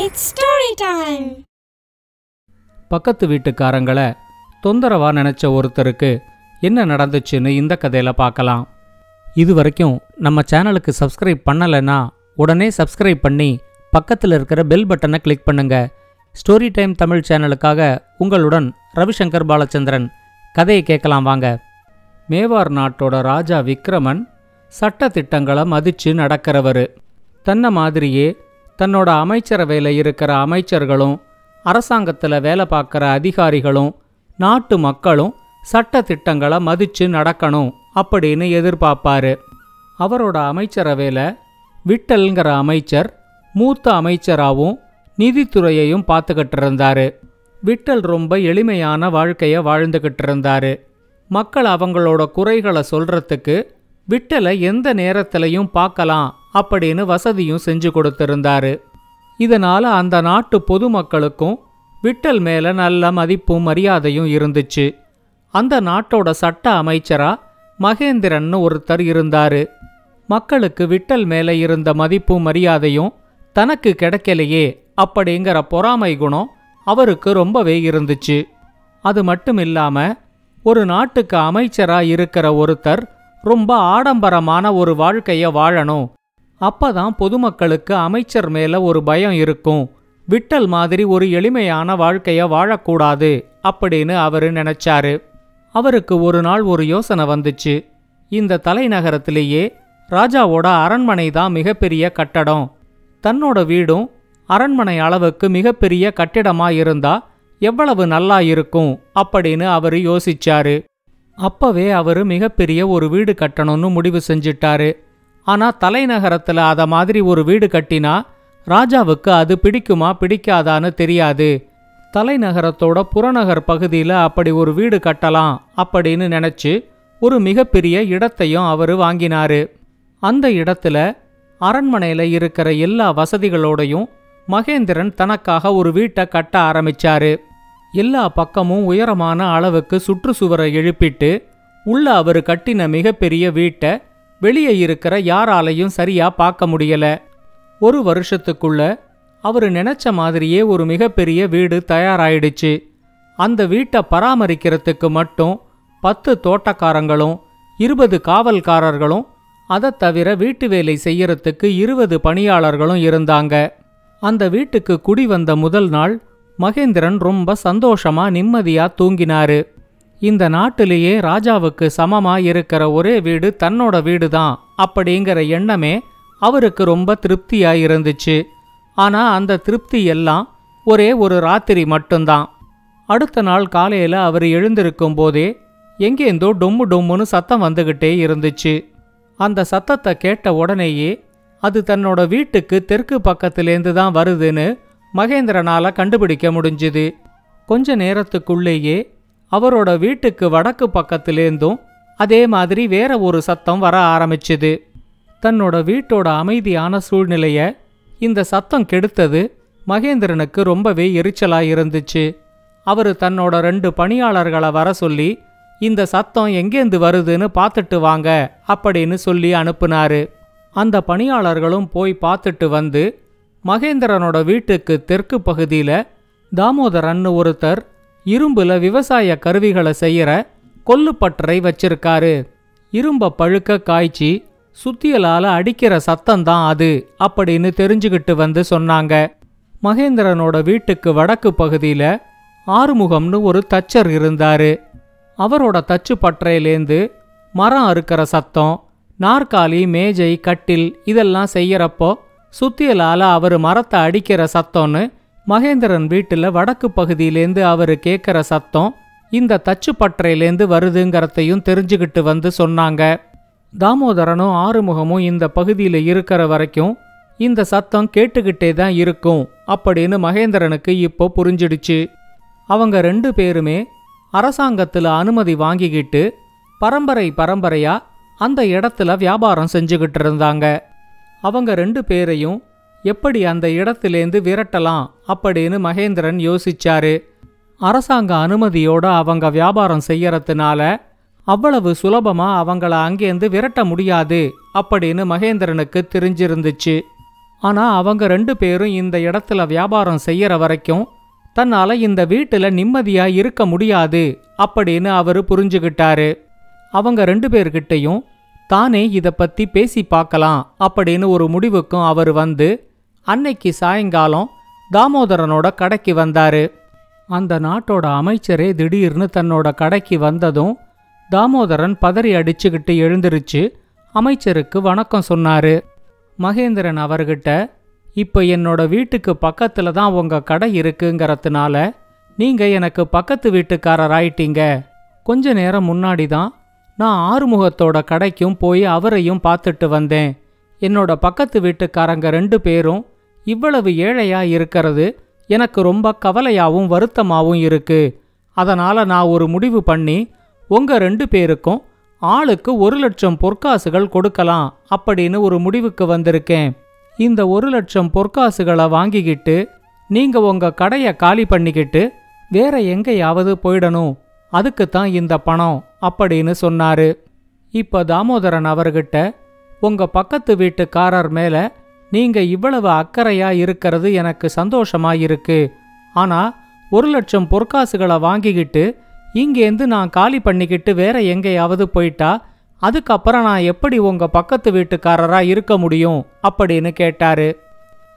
It's story time பக்கத்து வீட்டுக்காரங்களை தொந்தரவா நினைச்ச ஒருத்தருக்கு என்ன நடந்துச்சுன்னு இந்த கதையில பார்க்கலாம். இது வரைக்கும் நம்ம சேனலுக்கு சப்ஸ்கிரைப் பண்ணலைன்னா உடனே சப்ஸ்கிரைப் பண்ணி பக்கத்தில் இருக்கிற பெல் பட்டனை கிளிக் பண்ணுங்க. ஸ்டோரி டைம் தமிழ் சேனலுக்காக உங்களுடன் ரவிசங்கர் பாலச்சந்திரன். கதையை கேட்கலாம் வாங்க. மேவார் நாட்டோட ராஜா விக்ரமன் சட்ட திட்டங்களை மதிச்சு நடக்கிறவர். தன்னை மாதிரியே தன்னோட அமைச்சரவையில் இருக்கிற அமைச்சர்களும் அரசாங்கத்தில் வேலை பார்க்குற அதிகாரிகளும் நாட்டு மக்களும் சட்ட திட்டங்களை மதிச்சு நடக்கணும் அப்படின்னு எதிர்பார்ப்பாரு. அவரோட அமைச்சரவையில் விட்டல்ங்கிற அமைச்சர் மூத்த அமைச்சராகவும் நிதித்துறையையும் பார்த்துக்கிட்டு இருந்தாரு. விட்டல் ரொம்ப எளிமையான வாழ்க்கையை வாழ்ந்துக்கிட்டு இருந்தாரு. மக்கள் அவங்களோட குறைகளை சொல்றதுக்கு விட்டலை எந்த நேரத்திலையும் பார்க்கலாம் அப்படின்னு வசதியும் செஞ்சு கொடுத்திருந்தாரு. இதனால அந்த நாட்டு பொதுமக்களுக்கும் விட்டல் மேல நல்ல மதிப்பும் மரியாதையும் இருந்துச்சு. அந்த நாட்டோட சட்ட அமைச்சரா மகேந்திரன்னு ஒருத்தர் இருந்தாரு. மக்களுக்கு விட்டல் மேல இருந்த மதிப்பும் மரியாதையும் தனக்கு கிடைக்கலையே அப்படிங்கிற பொறாமை குணம் அவருக்கு ரொம்பவே இருந்துச்சு. அது மட்டும் இல்லாம ஒரு நாட்டுக்கு அமைச்சரா இருக்கிற ஒருத்தர் ரொம்ப ஆடம்பரமான ஒரு வாழ்க்கைய வாழணும் அப்பதான் பொதுமக்களுக்கு அமைச்சர் மேல ஒரு பயம் இருக்கும். விட்டல் மாதிரி ஒரு எளிமையான வாழ்க்கைய வாழக்கூடாது அப்படின்னு அவரு நினைச்சாரு. அவருக்கு ஒரு நாள் ஒரு யோசனை வந்துச்சு. இந்த தலைநகரத்திலேயே ராஜாவோட அரண்மனை தான் மிகப்பெரிய கட்டடம். தன்னோட வீடும் அரண்மனை அளவுக்கு மிகப்பெரிய கட்டிடமா இருந்தா எவ்வளவு நல்லா இருக்கும் அப்படின்னு அவரு யோசிச்சாரு. அப்பவே அவரு மிகப்பெரிய ஒரு வீடு கட்டணும்னு முடிவு செஞ்சிட்டாரு. ஆனா தலைநகரத்துல அத மாதிரி ஒரு வீடு கட்டினா ராஜாவுக்கு அது பிடிக்குமா பிடிக்காதான்னு தெரியாது. தலைநகரத்தோட புறநகர் பகுதியில் அப்படி ஒரு வீடு கட்டலாம் அப்படின்னு நினைச்சு ஒரு மிகப்பெரிய இடத்தையும் அவரு வாங்கினாரு. அந்த இடத்துல அரண்மனையில இருக்கிற எல்லா வசதிகளோடையும் மகேந்திரன் தனக்காக ஒரு வீட்டை கட்ட ஆரம்பிச்சாரு. எல்லா பக்கமும் உயரமான அளவுக்கு சுற்றுச்சுவரை எழுப்பிட்டு உள்ள அவர் கட்டின மிகப்பெரிய வீட்டை வெளியே இருக்கிற யாராலையும் சரியா பார்க்க முடியல. ஒரு வருஷத்துக்குள்ள அவர் நினைச்ச மாதிரியே ஒரு மிகப்பெரிய வீடு தயாராயிடுச்சு. அந்த வீட்டை பராமரிக்கிறதுக்கு மட்டும் பத்து தோட்டக்காரங்களும் இருபது காவல்காரர்களும் அதை தவிர வீட்டு வேலை செய்யறதுக்கு இருபது பணியாளர்களும் இருந்தாங்க. அந்த வீட்டுக்கு குடி வந்த முதல் நாள் மகேந்திரன் ரொம்ப சந்தோஷமா நிம்மதியா தூங்கினாரு. இந்த நாட்டிலேயே ராஜாவுக்கு சமமா இருக்கிற ஒரே வீடு தன்னோட வீடு தான் அப்படிங்கிற எண்ணமே அவருக்கு ரொம்ப திருப்தியாக இருந்துச்சு ஆனா அந்த திருப்தி எல்லாம் ஒரே ஒரு ராத்திரி மட்டும்தான். அடுத்த நாள் காலையில அவர் எழுந்திருக்கும் போதே எங்கேந்தோ டொம்மு டொம்முன்னு சத்தம் வந்துகிட்டே இருந்துச்சு. அந்த சத்தத்தை கேட்ட உடனேயே அது தன்னோட வீட்டுக்கு தெற்கு பக்கத்திலேருந்து தான் வருதுன்னு மகேந்திரனால கண்டுபிடிக்க முடிஞ்சுது. கொஞ்ச நேரத்துக்குள்ளேயே அவரோட வீட்டுக்கு வடக்கு பக்கத்திலேருந்தும் அதே மாதிரி வேற ஒரு சத்தம் வர ஆரம்பிச்சுது. தன்னோட வீட்டோட அமைதியான சூழ்நிலைய இந்த சத்தம் கெடுத்தது மகேந்திரனுக்கு ரொம்பவே எரிச்சலா இருந்துச்சு. அவரு தன்னோட ரெண்டு பணியாளர்களை வர சொல்லி இந்த சத்தம் எங்கேந்து வருதுன்னு பார்த்துட்டு வாங்க அப்படின்னு சொல்லி அனுப்புனாரு. அந்த பணியாளர்களும் போய் பார்த்துட்டு வந்து மகேந்திரனோட வீட்டுக்கு தெற்கு பகுதியில தாமோதரன்னு ஒருத்தர் இரும்புல விவசாய கருவிகளை செய்யற கொல்லுப்பட்டறை வச்சிருக்காரு. இரும்ப பழுக்க காய்ச்சி சுத்தியலால அடிக்கிற சத்தம்தான் அது அப்படின்னு தெரிஞ்சுக்கிட்டு வந்து சொன்னாங்க. மகேந்திரனோட வீட்டுக்கு வடக்கு பகுதியில ஆறுமுகம்னு ஒரு தச்சர் இருந்தாரு. அவரோட தச்சு பற்றையிலேந்து மரம் அறுக்கிற சத்தம் நாற்காலி மேஜை கட்டில் இதெல்லாம் செய்யறப்போ சுத்தியலால அவர் மரத்தை அடிக்கிற சத்தம்னு மகேந்திரன் வீட்டில் வடக்கு பகுதியிலேருந்து அவர் கேட்குற சத்தம் இந்த தச்சுப்பட்டறையிலேருந்து வருதுங்கிறதையும் தெரிஞ்சுக்கிட்டு வந்து சொன்னாங்க. தாமோதரனும் ஆறுமுகமும் இந்த பகுதியில் இருக்கிற வரைக்கும் இந்த சத்தம் கேட்டுக்கிட்டே தான் இருக்கும் அப்படின்னு மகேந்திரனுக்கு இப்போ புரிஞ்சிடுச்சு. அவங்க ரெண்டு பேருமே அரசாங்கத்தில் அனுமதி வாங்கிக்கிட்டு பரம்பரை பரம்பரையா அந்த இடத்துல வியாபாரம் செஞ்சுக்கிட்டு இருந்தாங்க. அவங்க ரெண்டு பேரையும் எப்படி அந்த இடத்திலேந்து விரட்டலாம்? அப்படின்னு மகேந்திரன் யோசிச்சாரு. அரசாங்க அனுமதியோட அவங்க வியாபாரம் செய்யறதுனால அவ்வளவு சுலபமா அவங்கள அங்கேருந்து விரட்ட முடியாது அப்படின்னு மகேந்திரனுக்கு தெரிஞ்சிருந்துச்சு. ஆனா அவங்க ரெண்டு பேரும் இந்த இடத்துல வியாபாரம் செய்யற வரைக்கும் தன்னால இந்த வீட்டுல நிம்மதியா இருக்க முடியாது அப்படின்னு அவரு புரிஞ்சுகிட்டாரு. அவங்க ரெண்டு பேர்கிட்டயும் தானே இதை பத்தி பேசி பார்க்கலாம் அப்படின்னு ஒரு முடிவுக்கும் அவர் வந்து அன்னைக்கு சாயங்காலம் தாமோதரனோட கடைக்கு வந்தாரு. அந்த நாட்டோட அமைச்சரே திடீர்னு தன்னோட கடைக்கு வந்ததும் தாமோதரன் பதறி அடிச்சுக்கிட்டு எழுந்திருச்சு அமைச்சருக்கு வணக்கம் சொன்னாரு. மகேந்திரன் அவர்கிட்ட இப்போ என்னோட வீட்டுக்கு பக்கத்துல தான் உங்க கடை இருக்குங்கிறதுனால நீங்க எனக்கு பக்கத்து வீட்டுக்காரர் ஆயிட்டீங்க கொஞ்ச நேரம் முன்னாடி தான் நான் ஆறுமுகத்தோட கடைக்கும் போய் அவரையும் பார்த்துட்டு வந்தேன். என்னோட பக்கத்து வீட்டுக்காரங்க ரெண்டு பேரும் இவ்வளவு ஏழையா இருக்கிறது எனக்கு ரொம்ப கவலையாவும் வருத்தமாவும் இருக்கு. அதனால நான் ஒரு முடிவு பண்ணி உங்க ரெண்டு பேருக்கும் ஆளுக்கு ஒரு லட்சம் பொற்காசுகள் கொடுக்கலாம் அப்படின்னு ஒரு முடிவுக்கு வந்திருக்கேன். இந்த ஒரு லட்சம் பொற்காசுகளை வாங்கிக்கிட்டு நீங்க உங்க கடையை காலி பண்ணிக்கிட்டு வேற எங்கேயாவது போயிடணும். அதுக்கு தான் இந்த பணம். அப்படின்னு சொன்னாரு. இப்ப தாமோதரன் அவர்கிட்ட உங்க பக்கத்து வீட்டுக்காரர் மேல நீங்க இவ்வளவு அக்கறையா இருக்கிறது எனக்கு சந்தோஷமா இருக்கு. ஆனா ஒரு லட்சம் பொற்காசுகளை வாங்கிக்கிட்டு இங்கேருந்து நான் காலி பண்ணிக்கிட்டு வேற எங்கேயாவது போயிட்டா அதுக்கப்புறம் நான் எப்படி உங்க பக்கத்து வீட்டுக்காரரா இருக்க முடியும்? அப்படின்னு கேட்டாரு.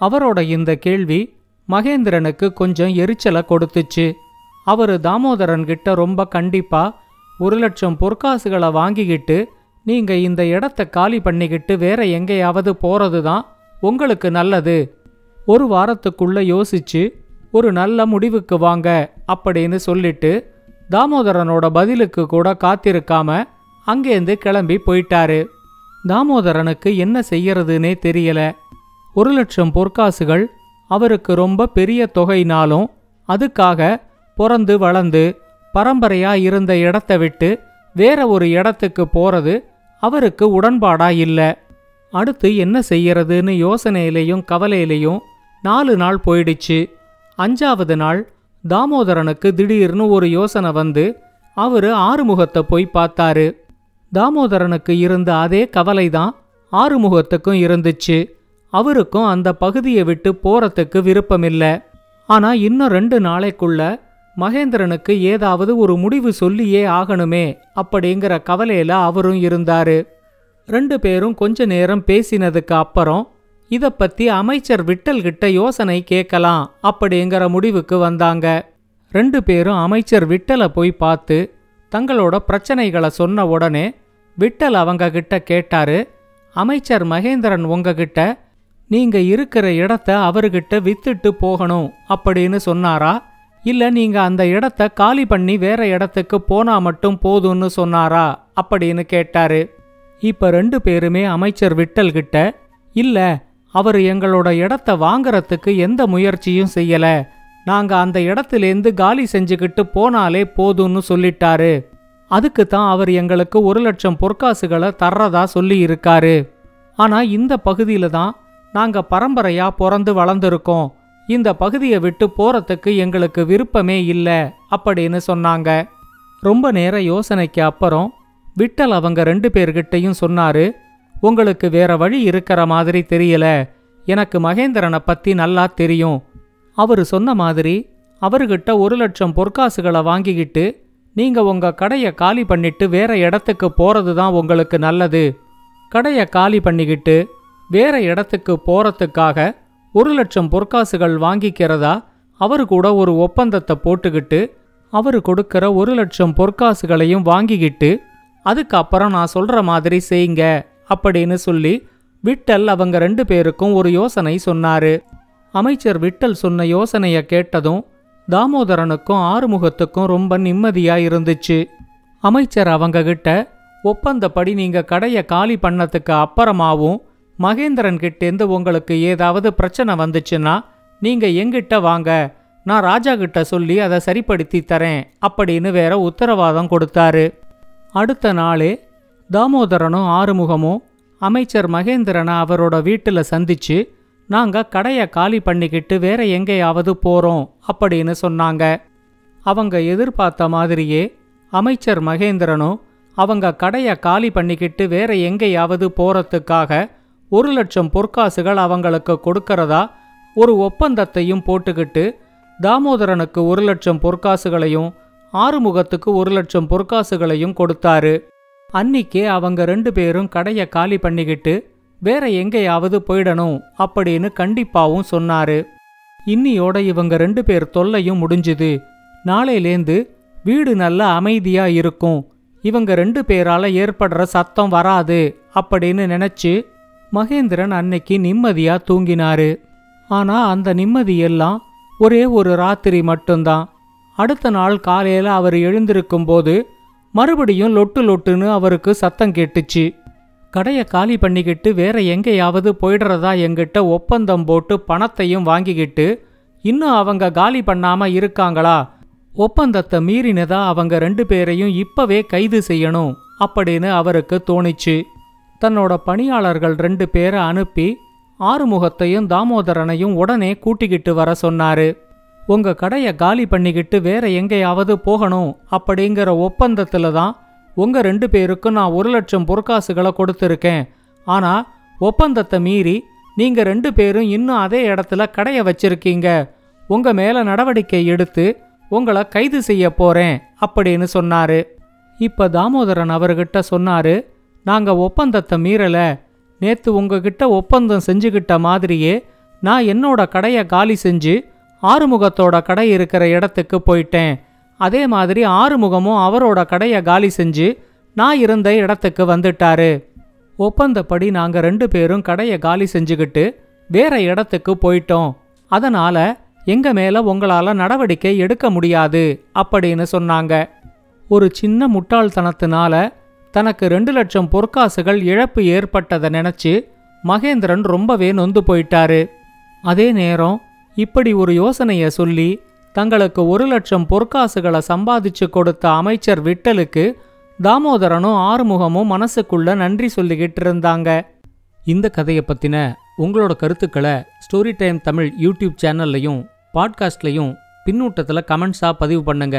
அவரோட இந்த கேள்வி மகேந்திரனுக்கு கொஞ்சம் எரிச்சலை கொடுத்துச்சு. அவரு தாமோதரன் கிட்ட ரொம்ப கண்டிப்பா ஒரு லட்சம் பொற்காசுகளை வாங்கிக்கிட்டு நீங்க இந்த இடத்த காலி பண்ணிக்கிட்டு வேற எங்கேயாவது போறதுதான் உங்களுக்கு நல்லது. ஒரு வாரத்துக்குள்ள யோசிச்சு ஒரு நல்ல முடிவுக்கு வாங்க அப்படின்னு சொல்லிட்டு தாமோதரனோட பதிலுக்கு கூட காத்திருக்காம அங்கேருந்து கிளம்பி போயிட்டாரு. தாமோதரனுக்கு என்ன செய்யறதுனே தெரியல. ஒரு லட்சம் பொற்காசுகள் அவருக்கு ரொம்ப பெரிய தொகைனாலும் அதுக்காக பிறந்து வளர்ந்து பரம்பரையா இருந்த இடத்த விட்டு வேற ஒரு இடத்துக்கு போறது அவருக்கு உடன்பாடா இல்ல அடுத்து என்ன செய்யறதுன்னு யோசனையிலையும் கவலையிலையும் நாலு நாள் போயிடுச்சு. அஞ்சாவது நாள் தாமோதரனுக்கு திடீர்னு ஒரு யோசனை வந்து அவரு ஆறுமுகத்தை போய் பார்த்தாரு. தாமோதரனுக்கு இருந்த அதே கவலைதான் ஆறுமுகத்துக்கும் இருந்துச்சு. அவருக்கும் அந்த பகுதியை விட்டு போறதுக்கு விருப்பமில்ல. ஆனா இன்னும் ரெண்டு நாளைக்குள்ள மகேந்திரனுக்கு ஏதாவது ஒரு முடிவு சொல்லியே ஆகணுமே அப்படிங்கிற கவலையில அவரும் இருந்தாரு. ரெண்டு பேரும் கொஞ்ச நேரம் பேசினதுக்கு அப்புறம் இத பத்தி அமைச்சர் விட்டல் கிட்ட யோசனை கேட்கலாம் அப்படிங்கிற முடிவுக்கு வந்தாங்க. ரெண்டு பேரும் அமைச்சர் விட்டலை போய் பார்த்து தங்களோட பிரச்சனைகளை சொன்ன உடனே விட்டல் அவங்க கிட்ட கேட்டாரு அமைச்சர் மகேந்திரன் உங்ககிட்ட நீங்க இருக்கிற இடத்த அவர்கிட்ட வித்துட்டு போகணும் அப்படின்னு சொன்னாரா? இல்ல நீங்க அந்த இடத்த காலி பண்ணி வேற இடத்துக்கு போனா மட்டும் போதும்னு சொன்னாரா? அப்படின்னு கேட்டாரு. இப்ப ரெண்டு பேருமே அமைச்சர் விட்டல் கிட்ட இல்ல அவர் எங்களோட இடத்த வாங்கறதுக்கு எந்த முயற்சியும் செய்யல. நாங்க அந்த இடத்துலேருந்து காலி செஞ்சுக்கிட்டு போனாலே போதும்னு சொல்லிட்டாரு. அதுக்கு தான் அவர் எங்களுக்கு ஒரு லட்சம் பொற்காசுகளை தர்றதா சொல்லி இருக்காரு ஆனா இந்த பகுதியில தான் நாங்க பரம்பரையா பிறந்து வளர்ந்துருக்கோம். இந்த பகுதியை விட்டு போறதுக்கு எங்களுக்கு விருப்பமே இல்ல அப்படின்னு சொன்னாங்க. ரொம்ப நேர யோசனைக்கு அப்புறம் விட்டல் அவங்க ரெண்டு பேர்கிட்டயும் சொன்னாரு உங்களுக்கு வேற வழி இருக்கிற மாதிரி தெரியல. எனக்கு மகேந்திரனை பத்தி நல்லா தெரியும். அவர் சொன்ன மாதிரி அவர்கிட்ட ஒரு லட்சம் பொற்காசுகளை வாங்கிக்கிட்டு நீங்க உங்க கடையை காலி பண்ணிட்டு வேற இடத்துக்கு போறது தான் உங்களுக்கு நல்லது. கடையை காலி பண்ணிக்கிட்டு வேற இடத்துக்கு போறதுக்காக ஒரு லட்சம் பொற்காசுகள் வாங்கிக்கிறதா? அவரு கூட ஒரு ஒப்பந்தத்தை போட்டுக்கிட்டு அவரு கொடுக்கிற ஒரு லட்சம் பொற்காசுகளையும் வாங்கிக்கிட்டு அதுக்கப்புறம் நான் சொல்ற மாதிரி செய்யுங்க அப்படின்னு சொல்லி விட்டல் அவங்க ரெண்டு பேருக்கும் ஒரு யோசனை சொன்னாரு. அமைச்சர் விட்டல் சொன்ன யோசனைய கேட்டதும் தாமோதரனுக்கும் ஆறுமுகத்துக்கும் ரொம்ப நிம்மதியா இருந்துச்சு. அமைச்சர் அவங்க கிட்ட ஒப்பந்தப்படி நீங்க கடையை காலி பண்ணத்துக்கு அப்புறமாவும் மகேந்திரன் கிட்டேந்து உங்களுக்கு ஏதாவது பிரச்சனை வந்துச்சுன்னா நீங்க எங்கிட்ட வாங்க. நான் ராஜா கிட்ட சொல்லி அதை சரிப்படுத்தி தரேன் அப்படின்னு வேற உத்தரவாதம் கொடுத்தாரு. அடுத்த நாளே தாமோதரனும் ஆறுமுகமும் அமைச்சர் மகேந்திரனை அவரோட வீட்டில் சந்திச்சு நாங்க கடையை காலி பண்ணிக்கிட்டு வேற எங்கேயாவது போறோம் அப்படின்னு சொன்னாங்க. அவங்க எதிர்பார்த்த மாதிரியே அமைச்சர் மகேந்திரனும் அவங்க கடையை காலி பண்ணிக்கிட்டு வேற எங்கேயாவது போறதுக்காக ஒரு லட்சம் பொற்காசுகள் அவங்களுக்கு கொடுக்கறதா? ஒரு ஒப்பந்தத்தையும் போட்டுக்கிட்டு தாமோதரனுக்கு ஒரு லட்சம் பொற்காசுகளையும் ஆறுமுகத்துக்கு ஒரு லட்சம் பொற்காசுகளையும் கொடுத்தாரு. அன்னிக்கே அவங்க ரெண்டு பேரும் கடைய காலி பண்ணிக்கிட்டு வேற எங்கேயாவது போயிடணும் அப்படின்னு கண்டிப்பாவும் சொன்னாரு. இன்னியோட இவங்க ரெண்டு பேர் தொல்லையும் முடிஞ்சுது. நாளையிலேந்து வீடு நல்ல அமைதியா இருக்கும். இவங்க ரெண்டு பேரால ஏற்படுற சத்தம் வராது அப்படின்னு நினைச்சு மகேந்திரன் அன்னைக்கு நிம்மதியா தூங்கினாரு. ஆனா அந்த நிம்மதியெல்லாம் ஒரே ஒரு ராத்திரி மட்டும்தான். அடுத்த நாள் காலையில அவர் எழுந்திருக்கும் போது மறுபடியும் லொட்டு லொட்டுன்னு அவருக்கு சத்தம் கேட்டுச்சு. கடையை காலி பண்ணிக்கிட்டு வேற எங்கேயாவது போயிடுறதா எங்கிட்ட ஒப்பந்தம் போட்டு பணத்தையும் வாங்கிக்கிட்டு இன்னும் அவங்க காலி பண்ணாம இருக்காங்களா? ஒப்பந்தத்தை மீறினதா அவங்க ரெண்டு பேரையும் இப்பவே கைது செய்யணும் அப்படின்னு அவருக்கு தோணிச்சு. தன்னோட பணியாளர்கள் ரெண்டு பேரை அனுப்பி ஆறுமுகத்தையும் தாமோதரனையும் உடனே கூட்டிக்கிட்டு வர சொன்னாரு. உங்க கடையை காலி பண்ணிக்கிட்டு வேற எங்கேயாவது போகணும் அப்படிங்கிற ஒப்பந்தத்துல தான் உங்க ரெண்டு பேருக்கும் நான் ஒரு லட்சம் பொற்காசுகளை கொடுத்துருக்கேன். ஆனா ஒப்பந்தத்தை மீறி நீங்க ரெண்டு பேரும் இன்னும் அதே இடத்துல கடையை வச்சிருக்கீங்க. உங்க மேல நடவடிக்கை எடுத்து உங்களை கைது செய்ய போறேன் அப்படின்னு சொன்னாரு. இப்ப தாமோதரன் அவர்கிட்ட சொன்னாரு நாங்கள் ஒப்பந்தத்தை மீறலை. நேற்று உங்ககிட்ட ஒப்பந்தம் செஞ்சுக்கிட்ட மாதிரியே நான் என்னோட கடையை காலி செஞ்சு ஆறுமுகத்தோட கடை இருக்கிற இடத்துக்கு போயிட்டேன். அதே மாதிரி ஆறுமுகமும் அவரோட கடையை காலி செஞ்சு நான் இருந்த இடத்துக்கு வந்துட்டாரு. ஒப்பந்தப்படி நாங்கள் ரெண்டு பேரும் கடையை காலி செஞ்சுக்கிட்டு வேற இடத்துக்கு போயிட்டோம். அதனால எங்க மேல உங்களால நடவடிக்கை எடுக்க முடியாது அப்படின்னு சொன்னாங்க. ஒரு சின்ன முட்டாள்தனத்தினால தனக்கு ரெண்டு லட்சம் பொற்காசுகள் இழப்பு ஏற்பட்டதை நினைச்சு மகேந்திரன் ரொம்பவே நொந்து போயிட்டாரு. அதே நேரம் இப்படி ஒரு யோசனைய சொல்லி தங்களுக்கு ஒரு லட்சம் பொற்காசுகளை சம்பாதிச்சு கொடுத்த அமைச்சர் விட்டலுக்கு தாமோதரனும் ஆறுமுகமும் மனசுக்குள்ள நன்றி சொல்லிக்கிட்டு இருந்தாங்க. இந்த கதையை பத்தின உங்களோட கருத்துக்களை ஸ்டோரி டைம் தமிழ் யூடியூப் சேனல்லையும் பாட்காஸ்ட்லையும் பின்னூட்டத்தில் கமெண்ட்ஸாக பதிவு பண்ணுங்க.